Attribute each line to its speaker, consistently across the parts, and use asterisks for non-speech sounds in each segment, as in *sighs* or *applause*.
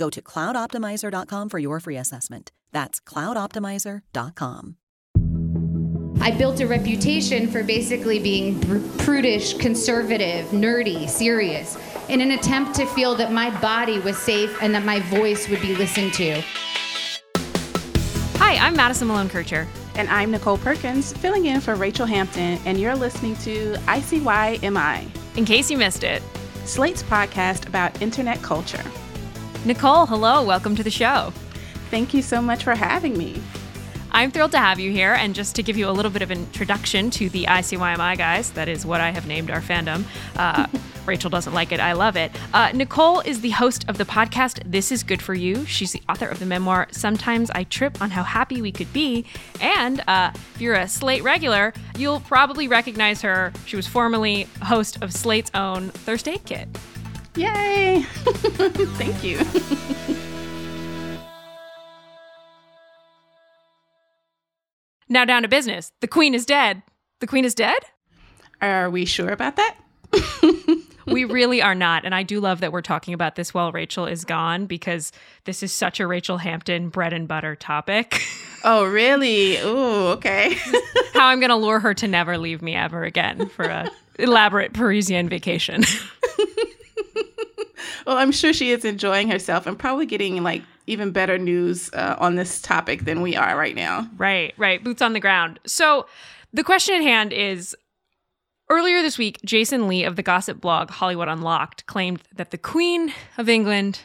Speaker 1: Go to cloudoptimizer.com for your free assessment. That's cloudoptimizer.com.
Speaker 2: I built a reputation for basically being pr- prudish, conservative, nerdy, serious, in an attempt to feel that my body was safe and that my voice would be listened to.
Speaker 3: Hi, I'm Madison Malone Kircher.
Speaker 4: And I'm Nicole Perkins, filling in for Rachel Hampton, and you're listening to ICYMI.
Speaker 3: In case you missed it,
Speaker 4: Slate's podcast about internet culture.
Speaker 3: Nicole, hello, welcome to the show.
Speaker 4: Thank you so much for having me.
Speaker 3: I'm thrilled to have you here, and just to give you a little bit of introduction to the ICYMI guys, that is what I have named our fandom. Uh, *laughs* Rachel doesn't like it. I love it. Uh, Nicole is the host of the podcast This Is Good for You. She's the author of the memoir Sometimes I Trip on How Happy We Could Be. And uh, if you're a Slate regular, you'll probably recognize her. She was formerly host of Slate's own Thirst Aid Kit.
Speaker 4: Yay! *laughs* Thank you.
Speaker 3: now down to business. The queen is dead. The queen is dead?
Speaker 4: Are we sure about that? *laughs*
Speaker 3: we really are not. And I do love that we're talking about this while Rachel is gone because this is such a Rachel Hampton bread and butter topic. *laughs*
Speaker 4: Oh, really? Ooh, okay.
Speaker 3: How I'm going to lure her to never leave me ever again for a elaborate Parisian vacation.
Speaker 4: Well, I'm sure she is enjoying herself and probably getting like even better news uh, on this topic than we are right now.
Speaker 3: Right, right. Boots on the ground. So the question at hand is Earlier this week, Jason Lee of the gossip blog Hollywood Unlocked claimed that the Queen of England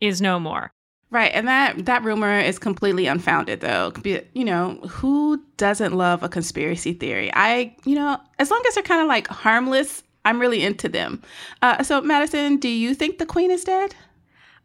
Speaker 3: is no more.
Speaker 4: Right, and that that rumor is completely unfounded though. You know, who doesn't love a conspiracy theory? I, you know, as long as they're kind of like harmless, I'm really into them. Uh, so, Madison, do you think the Queen is dead?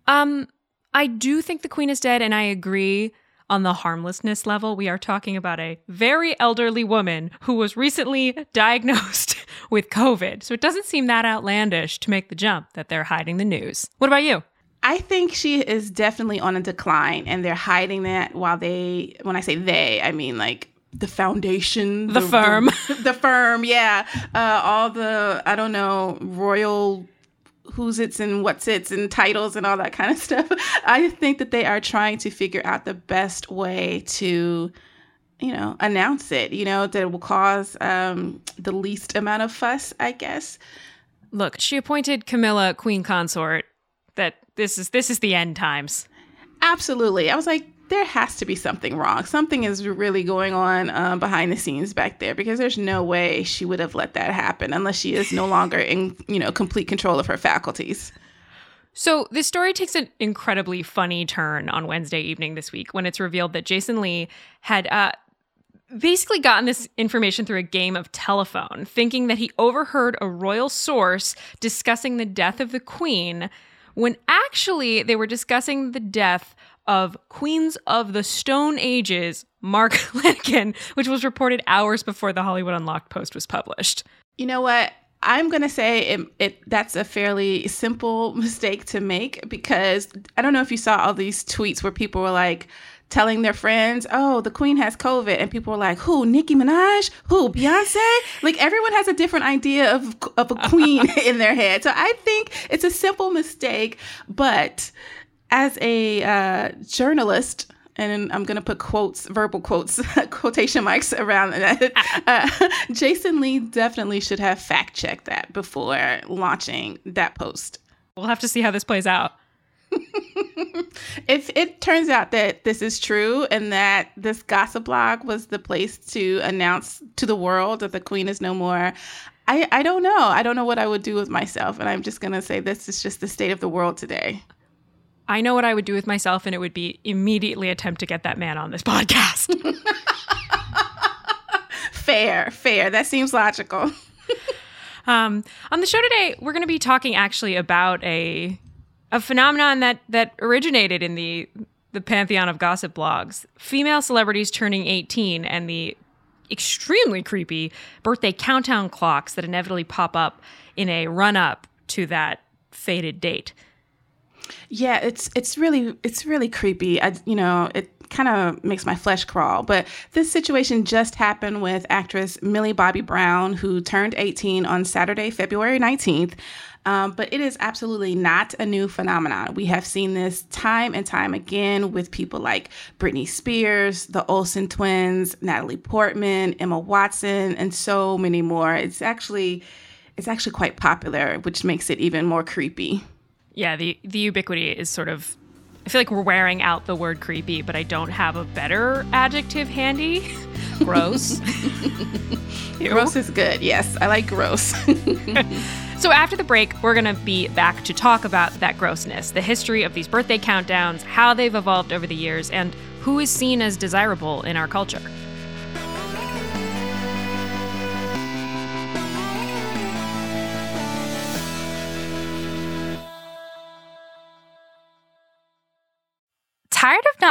Speaker 3: Um, I do think the Queen is dead, and I agree on the harmlessness level, we are talking about a very elderly woman who was recently *laughs* diagnosed *laughs* with COVID. So it doesn't seem that outlandish to make the jump that they're hiding the news. What about you?
Speaker 4: I think she is definitely on a decline, and they're hiding that while they, when I say they, I mean like the foundation,
Speaker 3: the, the firm,
Speaker 4: the, *laughs* the, firm, yeah, uh, all the I don't know royal who's it's and what's it's and titles and all that kind of *laughs* stuff. I think that they are trying to figure out the best way to, you know, announce it, you know, that will cause um, the least amount of fuss, I guess.
Speaker 3: Look, she appointed Camilla queen consort that this is this is the end times.
Speaker 4: Absolutely. I was like, there has to be something wrong. Something is really going on um, behind the scenes back there because there's no way she would have let that happen unless she is no longer in, you know, complete control of her faculties.
Speaker 3: So, this story takes an incredibly funny turn on Wednesday evening this week when it's revealed that Jason Lee had uh, basically gotten this information through a game of telephone, thinking that he overheard a royal source discussing the death of the queen, when actually they were discussing the death of Queens of the Stone Age's, Mark *laughs* Lanegan, which was reported hours before the Hollywood Unlocked post was published.
Speaker 4: You know what? I'm going to say it, it, that's a fairly simple *laughs* mistake to make because I don't know if you saw all these tweets where people were like, telling their friends, "Oh, the queen has COVID," and people were like, "Who? Nicki Minaj? Who? Beyonce?" like everyone has a different idea of of a queen *laughs* in their head. So I think it's a simple mistake, but as a uh, journalist and I'm going to put quotes, verbal quotes, *laughs* quotation marks around that. *laughs* Uh, Jason Lee definitely should have fact checked that before launching that post.
Speaker 3: We'll have to see how this plays out. *laughs*
Speaker 4: if it turns out that this is true and that this gossip blog was the place to announce to the world that the queen is no more, I, I don't know. I don't know what I would do with myself. And I'm just going to say this is just the state of the world today.
Speaker 3: I know what I would do with myself, and it would be immediately attempt to get that man on this *laughs* podcast.
Speaker 4: fair, fair. That seems logical.
Speaker 3: um, on the show today, we're going to be talking actually about a a phenomenon that that originated in the the pantheon of gossip blogs: female celebrities turning 18 and the extremely creepy birthday countdown clocks that inevitably pop up in a run up to that fated date.
Speaker 4: Yeah, it's it's really it's really creepy. I you know, it kind of makes my flesh crawl. But this situation just happened with actress Millie Bobby Brown, who turned 18 on Saturday, February 19th. Um, but it is absolutely not a new phenomenon. We have seen this time and time again with people like Britney Spears, the Olsen twins, Natalie Portman, Emma Watson, and so many more. It's actually it's actually quite popular, which makes it even more creepy
Speaker 3: yeah, the the ubiquity is sort of I feel like we're wearing out the word creepy, but I don't have a better adjective handy. *laughs* gross. *laughs*
Speaker 4: gross is good. Yes, I like gross. *laughs*
Speaker 3: so after the break, we're going to be back to talk about that grossness, the history of these birthday countdowns, how they've evolved over the years, and who is seen as desirable in our culture.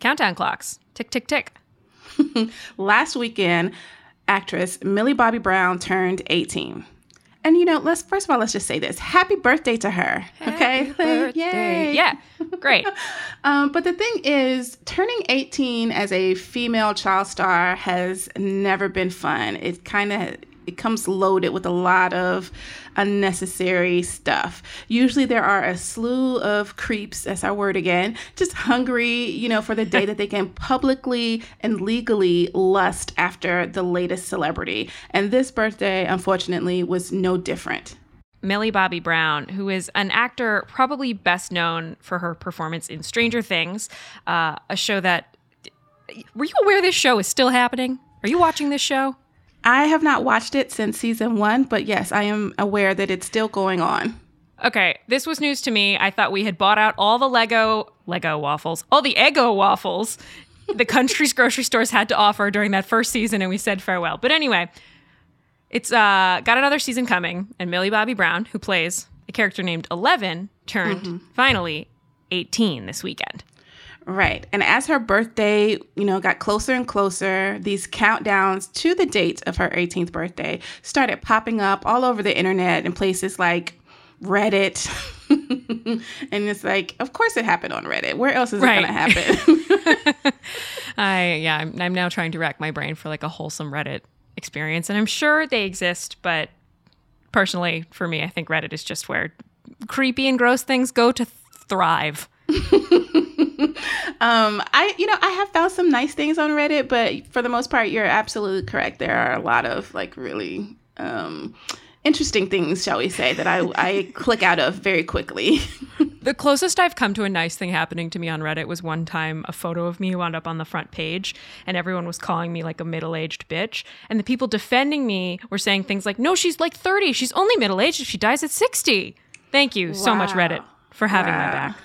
Speaker 3: countdown clocks. Tick, tick, tick. *laughs*
Speaker 4: Last weekend, actress Millie Bobby Brown turned 18. And you know, let's first of all let's just say this: Happy birthday to her.
Speaker 3: Happy okay, *laughs* birthday. Yay. Yeah, great. *laughs*
Speaker 4: um, but the thing is, turning 18 as a female child star has never been fun. It kind of it comes loaded with a lot of unnecessary stuff. Usually there are a slew of creeps, that's our word again, just hungry, you know, for the day *laughs* that they can publicly and legally lust after the latest celebrity. And this birthday, unfortunately, was no different.
Speaker 3: Millie Bobby Brown, who is an actor probably best known for her performance in Stranger Things, uh, a show that. Were you aware this show is still happening? Are you watching this show?
Speaker 4: I have not watched it since season one, but yes, I am aware that it's still going on.
Speaker 3: Okay, this was news to me. I thought we had bought out all the Lego Lego waffles, all the Eggo waffles the *laughs* country's grocery stores had to offer during that first season, and we said farewell. But anyway, it's uh, got another season coming, and Millie Bobby Brown, who plays a character named Eleven, turned mm-hmm. finally 18 this weekend.
Speaker 4: Right. And as her birthday, you know, got closer and closer, these countdowns to the date of her 18th birthday started popping up all over the internet in places like Reddit. *laughs* and it's like, of course it happened on Reddit. Where else is right. it going to happen? *laughs* *laughs*
Speaker 3: I yeah, I'm, I'm now trying to rack my brain for like a wholesome Reddit experience, and I'm sure they exist, but personally, for me, I think Reddit is just where creepy and gross things go to thrive. *laughs*
Speaker 4: um, I, you know, I have found some nice things on Reddit, but for the most part, you're absolutely correct. There are a lot of like really um, interesting things, shall we say, that I, I *laughs* click out of very quickly. *laughs*
Speaker 3: the closest I've come to a nice thing happening to me on Reddit was one time a photo of me wound up on the front page, and everyone was calling me like a middle aged bitch. And the people defending me were saying things like, no, she's like 30. She's only middle aged if she dies at 60. Thank you wow. so much, Reddit, for having wow. my back.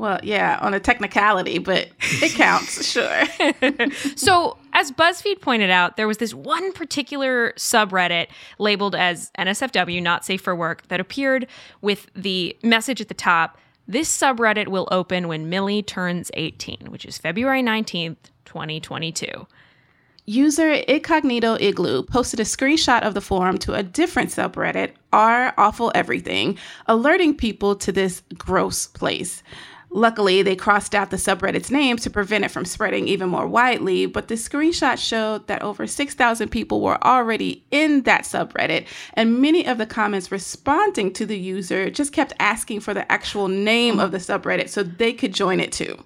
Speaker 4: Well, yeah, on a technicality, but it counts, *laughs* sure. *laughs*
Speaker 3: so, as BuzzFeed pointed out, there was this one particular subreddit labeled as NSFW, not safe for work, that appeared with the message at the top this subreddit will open when Millie turns 18, which is February 19th, 2022.
Speaker 4: User Incognito Igloo posted a screenshot of the forum to a different subreddit, R Awful Everything, alerting people to this gross place. Luckily, they crossed out the subreddit's name to prevent it from spreading even more widely, but the screenshot showed that over 6,000 people were already in that subreddit, and many of the comments responding to the user just kept asking for the actual name of the subreddit so they could join it too.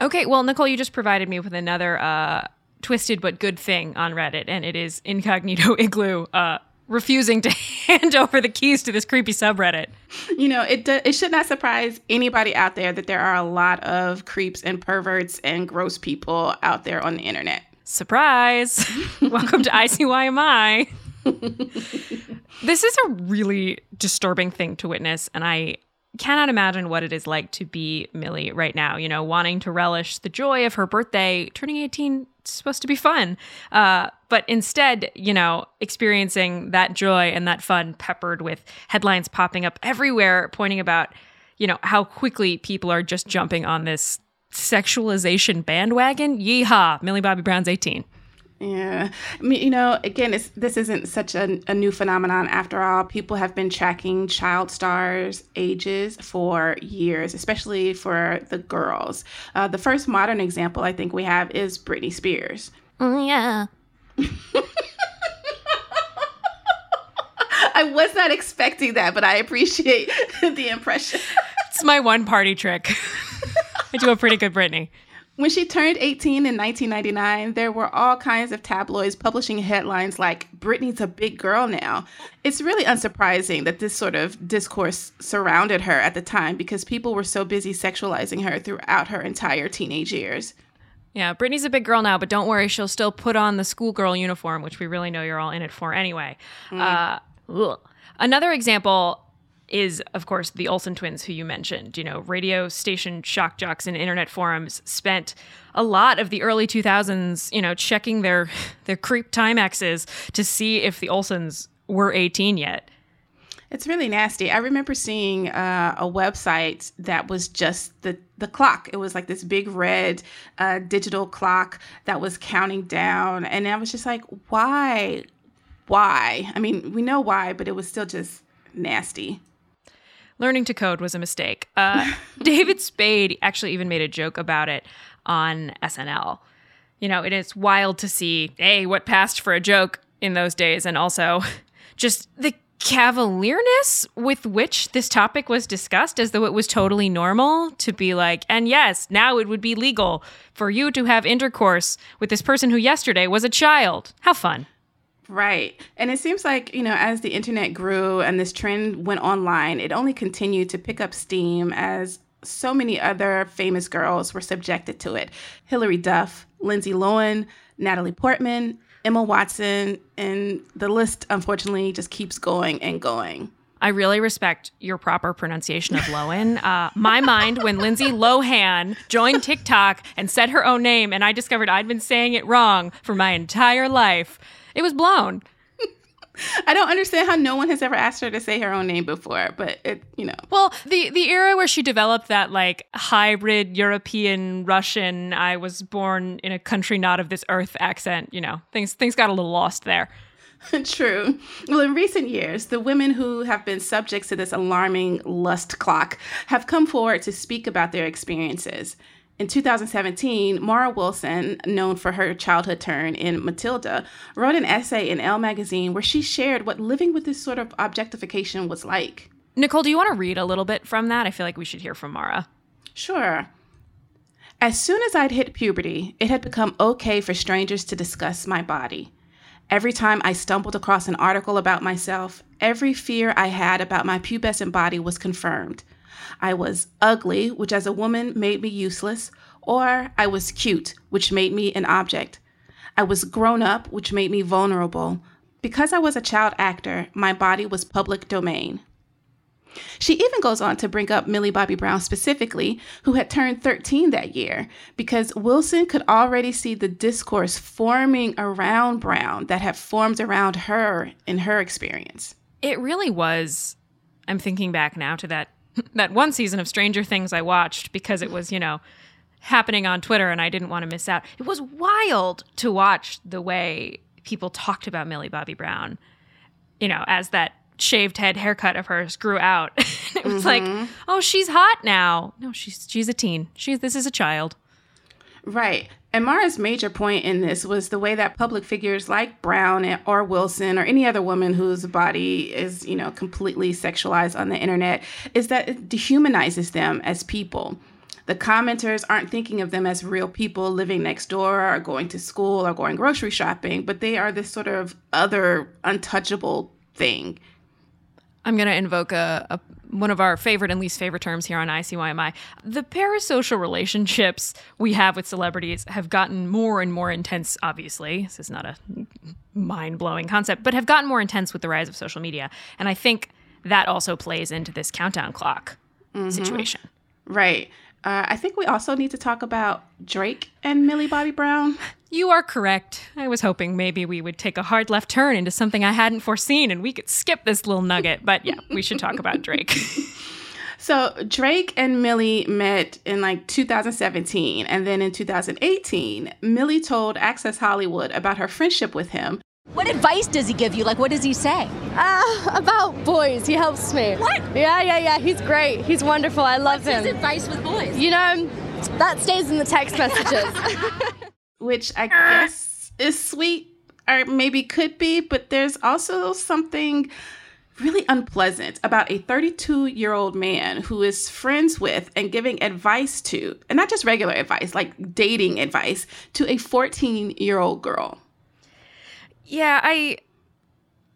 Speaker 3: Okay, well, Nicole, you just provided me with another uh, twisted but good thing on Reddit, and it is Incognito *laughs* Igloo. Uh, refusing to *laughs* hand over the keys to this creepy subreddit.
Speaker 4: You know, it do, it should not surprise anybody out there that there are a lot of creeps and perverts and gross people out there on the internet.
Speaker 3: Surprise! *laughs* Welcome to ICYMI. this is a really disturbing thing to witness, and I cannot imagine what it is like to be Millie right now, you know, wanting to relish the joy of her birthday. Turning 18 supposed to be fun. Uh, but instead, you know, experiencing that joy and that fun peppered with headlines popping up everywhere pointing about, you know, how quickly people are just jumping on this sexualization bandwagon. Yeehaw, Millie Bobby Brown's 18.
Speaker 4: Yeah. I mean, you know, again, this isn't such a, a, new phenomenon after all. People have been tracking child stars' ages for years, especially for the girls. Uh, the first modern example I think we have is Britney Spears.
Speaker 3: Oh, yeah.
Speaker 4: I was not expecting that, but I appreciate *laughs* the impression.
Speaker 3: it's my one party trick. I do a pretty good Britney.
Speaker 4: When she turned 18 in 1999, there were all kinds of tabloids publishing headlines like, Britney's a big girl now. It's really unsurprising that this sort of discourse surrounded her at the time because people were so busy sexualizing her throughout her entire teenage years.
Speaker 3: Yeah, Britney's a big girl now, but don't worry, she'll still put on the schoolgirl uniform, which we really know you're all in it for anyway. Mm. Uh, Another example is, of course, the Olsen twins, who you mentioned. You know, radio station shock jocks and internet forums spent a lot of the early 2000s, you know, checking their *laughs* their creep Timexes to see if the Olsens were 18 yet.
Speaker 4: It's really nasty. I remember seeing uh, a website that was just the the clock. It was like this big red uh, digital clock that was counting down, and I was just like, why? Why? I mean, we know why, but it was still just nasty
Speaker 3: learning to code was a mistake. Uh, *laughs* David Spade actually even made a joke about it on SNL. You know, it is wild to see, A, what passed for a joke in those days, and also *laughs* just the cavalierness with which this topic was discussed as though it was totally normal to be like, and yes, now it would be legal for you to have intercourse with this person who yesterday was a child. How fun.
Speaker 4: Right. And it seems like, you know, as the internet grew and this trend went online, it only continued to pick up steam as so many other famous girls were subjected to it. Hilary Duff, Lindsay Lohan, Natalie Portman, Emma Watson, and the list unfortunately just keeps going and going.
Speaker 3: I really respect your proper pronunciation of Lohan. Uh, my mind, when Lindsay Lohan joined TikTok and said her own name, and I discovered I'd been saying it wrong for my entire life, it was blown. *laughs*
Speaker 4: I don't understand how no one has ever asked her to say her own name before, but it, you know.
Speaker 3: Well, the the era where she developed that like hybrid European Russian, I was born in a country not of this earth accent, you know, things things got a little lost there. *laughs*
Speaker 4: True. Well, in recent years, the women who have been subjects to this alarming lust clock have come forward to speak about their experiences. In 2017, Mara Wilson, known for her childhood turn in Matilda, wrote an essay in Elle magazine where she shared what living with this sort of objectification was like.
Speaker 3: Nicole, do you want to read a little bit from that? I feel like we should hear from Mara.
Speaker 4: Sure. As soon as I'd hit puberty, it had become okay for strangers to discuss my body. Every time I stumbled across an article about myself, every fear I had about my pubescent body was confirmed. I was ugly, which as a woman made me useless, or I was cute, which made me an object. I was grown up, which made me vulnerable. Because I was a child actor, my body was public domain. She even goes on to bring up Millie Bobby Brown specifically, who had turned 13 that year, because Wilson could already see the discourse forming around Brown that had formed around her in her experience.
Speaker 3: It really was. I'm thinking back now to that *laughs* that one season of Stranger Things I watched because it was, you know, happening on Twitter and I didn't want to miss out. It was wild to watch the way people talked about Millie Bobby Brown, you know, as that shaved head haircut of hers grew out. *laughs* it was mm-hmm. like, oh, she's hot now. No, she's she's a teen. She's this is a child.
Speaker 4: Right. And Mara's major point in this was the way that public figures like Brown or Wilson or any other woman whose body is, you know, completely sexualized on the internet is that it dehumanizes them as people. The commenters aren't thinking of them as real people living next door or going to school or going grocery shopping, but they are this sort of other untouchable thing.
Speaker 3: I'm going to invoke a, a, one of our favorite and least favorite terms here on ICYMI. The parasocial relationships we have with celebrities have gotten more and more intense, obviously. This is not a mind blowing concept, but have gotten more intense with the rise of social media. And I think that also plays into this countdown clock mm-hmm. situation.
Speaker 4: Right. Uh, I think we also need to talk about Drake and Millie Bobby Brown.
Speaker 3: You are correct. I was hoping maybe we would take a hard left turn into something I hadn't foreseen and we could skip this little nugget. But yeah, we should talk about Drake. *laughs*
Speaker 4: So Drake and Millie met in like 2017, and then in 2018, Millie told Access Hollywood about her friendship with him.
Speaker 5: What advice does he give you? Like, what does he say?
Speaker 6: Uh, about boys. He helps me.
Speaker 5: What?
Speaker 6: Yeah, yeah, yeah. He's great. He's wonderful. I love
Speaker 5: What's
Speaker 6: him.
Speaker 5: His advice with boys?
Speaker 6: You know, that stays in the text messages. *laughs* *laughs*
Speaker 4: Which I guess is sweet, or maybe could be, but there's also something really unpleasant about a 32 year old man who is friends with and giving advice to, and not just regular advice, like dating advice, to a 14 year old girl.
Speaker 3: Yeah, I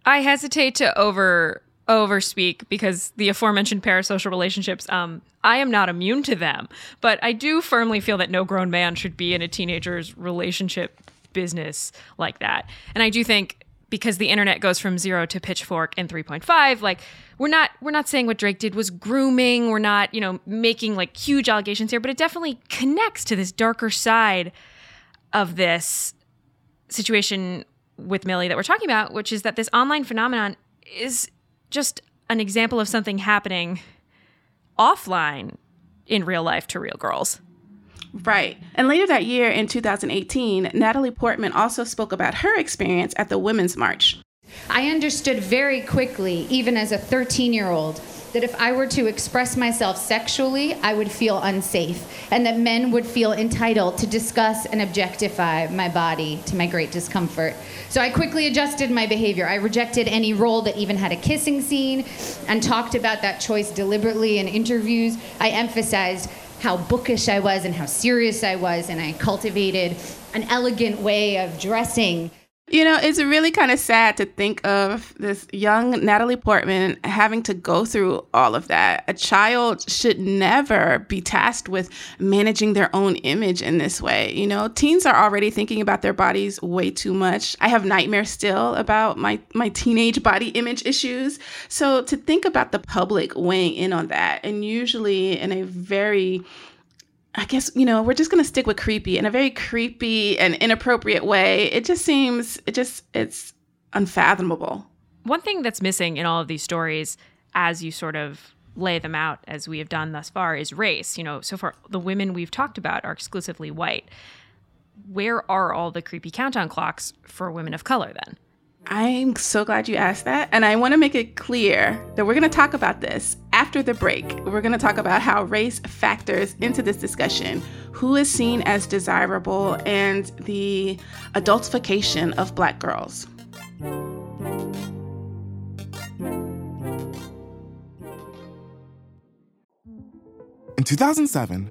Speaker 3: I hesitate to over overspeak because the aforementioned parasocial relationships um I am not immune to them, but I do firmly feel that no grown man should be in a teenager's relationship business like that. And I do think because the internet goes from 0 to pitchfork in 3.5 like we're not we're not saying what Drake did was grooming, we're not, you know, making like huge allegations here, but it definitely connects to this darker side of this situation with Millie that we're talking about, which is that this online phenomenon is just an example of something happening offline in real life to real girls.
Speaker 4: Right. And later that year in 2018, Natalie Portman also spoke about her experience at the Women's March.
Speaker 2: I understood very quickly, even as a 13 year old, that if I were to express myself sexually, I would feel unsafe, and that men would feel entitled to discuss and objectify my body to my great discomfort. So I quickly adjusted my behavior. I rejected any role that even had a kissing scene and talked about that choice deliberately in interviews. I emphasized how bookish I was and how serious I was, and I cultivated an elegant way of dressing
Speaker 4: you know, it's really kind of sad to think of this young Natalie Portman having to go through all of that. A child should never be tasked with managing their own image in this way. You know, teens are already thinking about their bodies way too much. I have nightmares still about my my teenage body image issues. So to think about the public weighing in on that and usually in a very I guess, you know, we're just going to stick with creepy in a very creepy and inappropriate way. It just seems, it just, it's unfathomable.
Speaker 3: One thing that's missing in all of these stories, as you sort of lay them out, as we have done thus far, is race. You know, so far, the women we've talked about are exclusively white. Where are all the creepy countdown clocks for women of color then?
Speaker 4: I'm so glad you asked that. And I want to make it clear that we're going to talk about this after the break. We're going to talk about how race factors into this discussion, who is seen as desirable, and the adultification of Black girls.
Speaker 7: In 2007,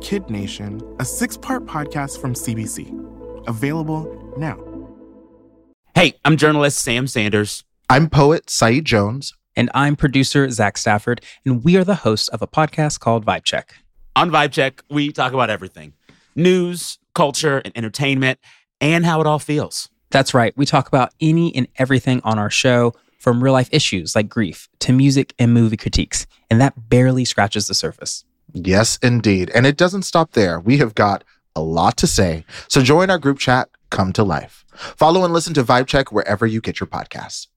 Speaker 7: Kid Nation, a six part podcast from CBC. Available now.
Speaker 8: Hey, I'm journalist Sam Sanders.
Speaker 9: I'm poet Saeed Jones.
Speaker 10: And I'm producer Zach Stafford. And we are the hosts of a podcast called Vibe Check.
Speaker 8: On Vibe Check, we talk about everything news, culture, and entertainment, and how it all feels.
Speaker 10: That's right. We talk about any and everything on our show, from real life issues like grief to music and movie critiques. And that barely scratches the surface.
Speaker 9: Yes, indeed. And it doesn't stop there. We have got a lot to say. So join our group chat, Come to Life. Follow and listen to Vibe Check wherever you get your podcasts.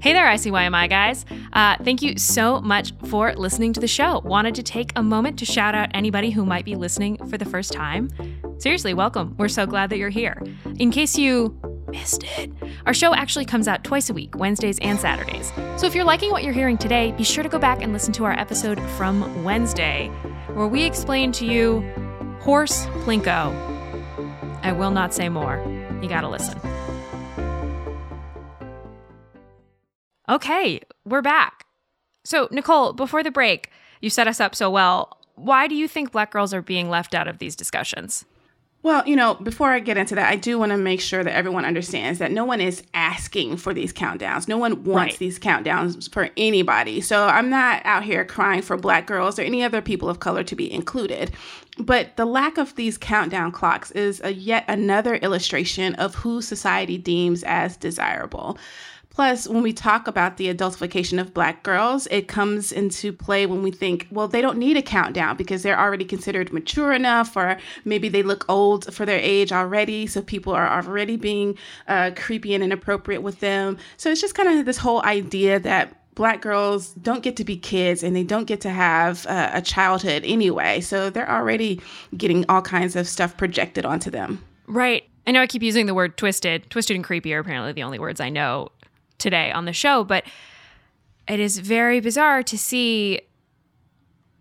Speaker 3: Hey there, ICYMI guys. Uh, thank you so much for listening to the show. Wanted to take a moment to shout out anybody who might be listening for the first time. Seriously, welcome. We're so glad that you're here. In case you missed it, our show actually comes out twice a week, Wednesdays and Saturdays. So if you're liking what you're hearing today, be sure to go back and listen to our episode from Wednesday, where we explain to you Horse Plinko. I will not say more. You gotta listen. Okay, we're back. So, Nicole, before the break, you set us up so well. Why do you think black girls are being left out of these discussions?
Speaker 4: Well, you know, before I get into that, I do want to make sure that everyone understands that no one is asking for these countdowns. No one wants right. these countdowns for anybody. So I'm not out here crying for black girls or any other people of color to be included. But the lack of these countdown clocks is a yet another illustration of who society deems as desirable. Plus, when we talk about the adultification of black girls, it comes into play when we think, well, they don't need a countdown because they're already considered mature enough, or maybe they look old for their age already. So people are already being uh, creepy and inappropriate with them. So it's just kind of this whole idea that black girls don't get to be kids and they don't get to have uh, a childhood anyway. So they're already getting all kinds of stuff projected onto them.
Speaker 3: Right. I know I keep using the word twisted. Twisted and creepy are apparently the only words I know today on the show, but it is very bizarre to see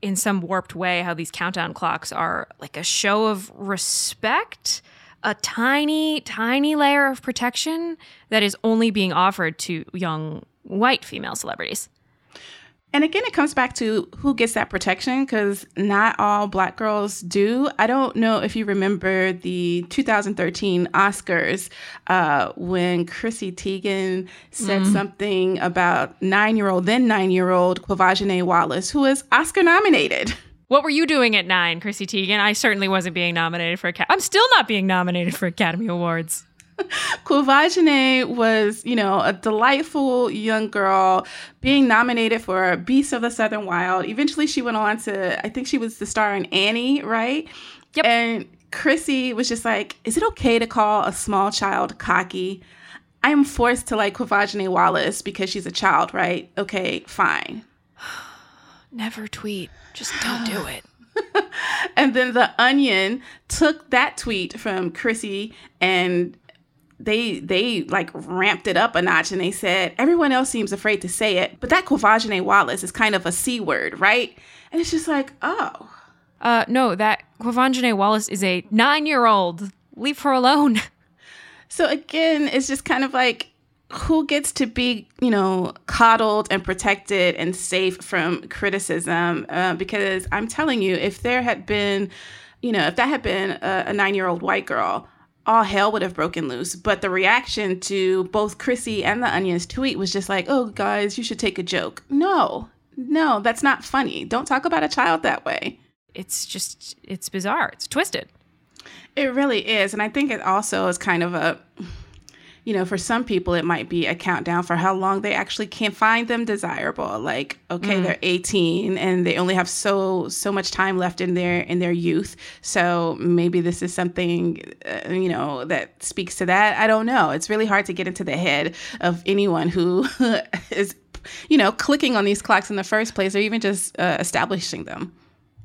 Speaker 3: in some warped way how these countdown clocks are like a show of respect, a tiny, tiny layer of protection that is only being offered to young white female celebrities.
Speaker 4: And again, it comes back to who gets that protection because not all black girls do. I don't know if you remember the 2013 Oscars uh, when Chrissy Teigen said mm. something about nine year old, then nine year old Quvenzhané Wallis, who was Oscar nominated.
Speaker 3: What were you doing at nine, Chrissy Teigen? I certainly wasn't being nominated for. Academy. I'm still not being nominated for Academy Awards. *laughs*
Speaker 4: Quvenzhané was, you know, a delightful young girl being nominated for Beast of the Southern Wild. Eventually, she went on to, I think she was the star in Annie, right?
Speaker 3: Yep.
Speaker 4: And Chrissy was just like, is it okay to call a small child cocky? I am forced to like Quvenzhané Wallis because she's a child, right? Okay, fine. *sighs*
Speaker 3: Never tweet. Just don't do *sighs* it.
Speaker 4: and then the Onion took that tweet from Chrissy and they they like ramped it up a notch and they said everyone else seems afraid to say it, but that Quvenzhané Wallis is kind of a c word, right? And it's just like, oh,
Speaker 3: uh, no, that Quvenzhané Wallis is a nine year old. Leave her alone. *laughs*
Speaker 4: So again, it's just kind of like who gets to be, you know, coddled and protected and safe from criticism? Uh, because I'm telling you, if there had been, you know, if that had been a, a nine year old white girl all hell would have broken loose. But the reaction to both Chrissy and the Onion's tweet was just like, oh, guys, you should take a joke. No, no, that's not funny. Don't talk about a child that way.
Speaker 3: It's just, it's bizarre. It's twisted.
Speaker 4: It really is. And I think it also is kind of a you know, for some people, it might be a countdown for how long they actually can't find them desirable. Like, okay, mm. they're 18 and they only have so so much time left in their in their youth. So maybe this is something, uh, you know, that speaks to that. I don't know. It's really hard to get into the head of anyone who *laughs* is, you know, clicking on these clocks in the first place or even just uh, establishing them.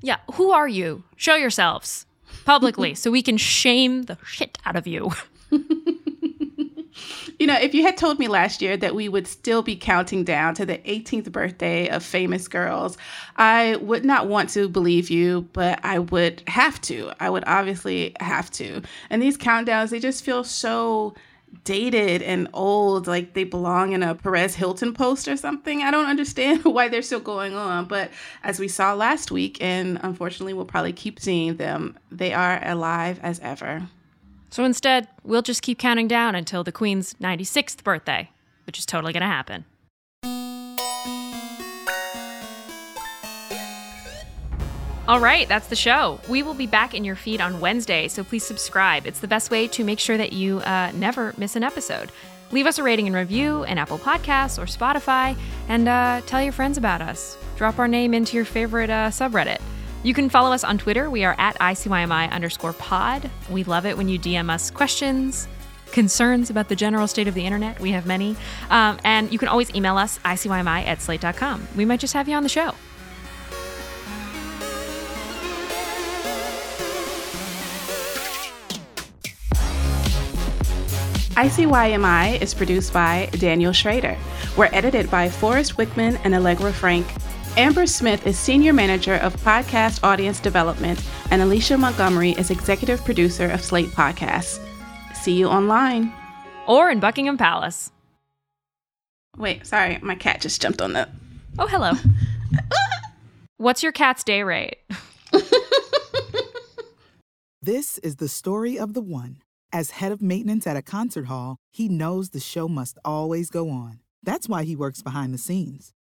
Speaker 3: Yeah, who are you? Show yourselves publicly *laughs* so we can shame the shit out of you. *laughs*
Speaker 4: You know, if you had told me last year that we would still be counting down to the 18th birthday of famous girls, I would not want to believe you, but I would have to. I would obviously have to. And these countdowns, they just feel so dated and old, like they belong in a Perez Hilton post or something. I don't understand *laughs* why they're still going on. But as we saw last week, and unfortunately we'll probably keep seeing them, they are alive as ever.
Speaker 3: So instead, we'll just keep counting down until the Queen's 96th birthday, which is totally going to happen. All right, that's the show. We will be back in your feed on Wednesday, so please subscribe. It's the best way to make sure that you uh, never miss an episode. Leave us a rating and review in Apple Podcasts or Spotify, and uh, tell your friends about us. Drop our name into your favorite uh, subreddit. You can follow us on Twitter. We are at ICYMI underscore pod. We love it when you DM us questions, concerns about the general state of the internet. We have many. Um, and you can always email us, ICYMI at slate.com. We might just have you on the show.
Speaker 4: ICYMI is produced by Daniel Schroeder. We're edited by Forrest Wickman and Allegra Frank. Amber Smith is Senior Manager of Podcast Audience Development, and Alicia Montgomery is Executive Producer of Slate Podcasts. See you online.
Speaker 3: Or in Buckingham Palace.
Speaker 4: Wait, sorry, my cat just jumped on the.
Speaker 3: Oh, hello. *laughs* What's your cat's day rate? *laughs*
Speaker 11: this is the story of the one. As head of maintenance at a concert hall, he knows the show must always go on. That's why he works behind the scenes,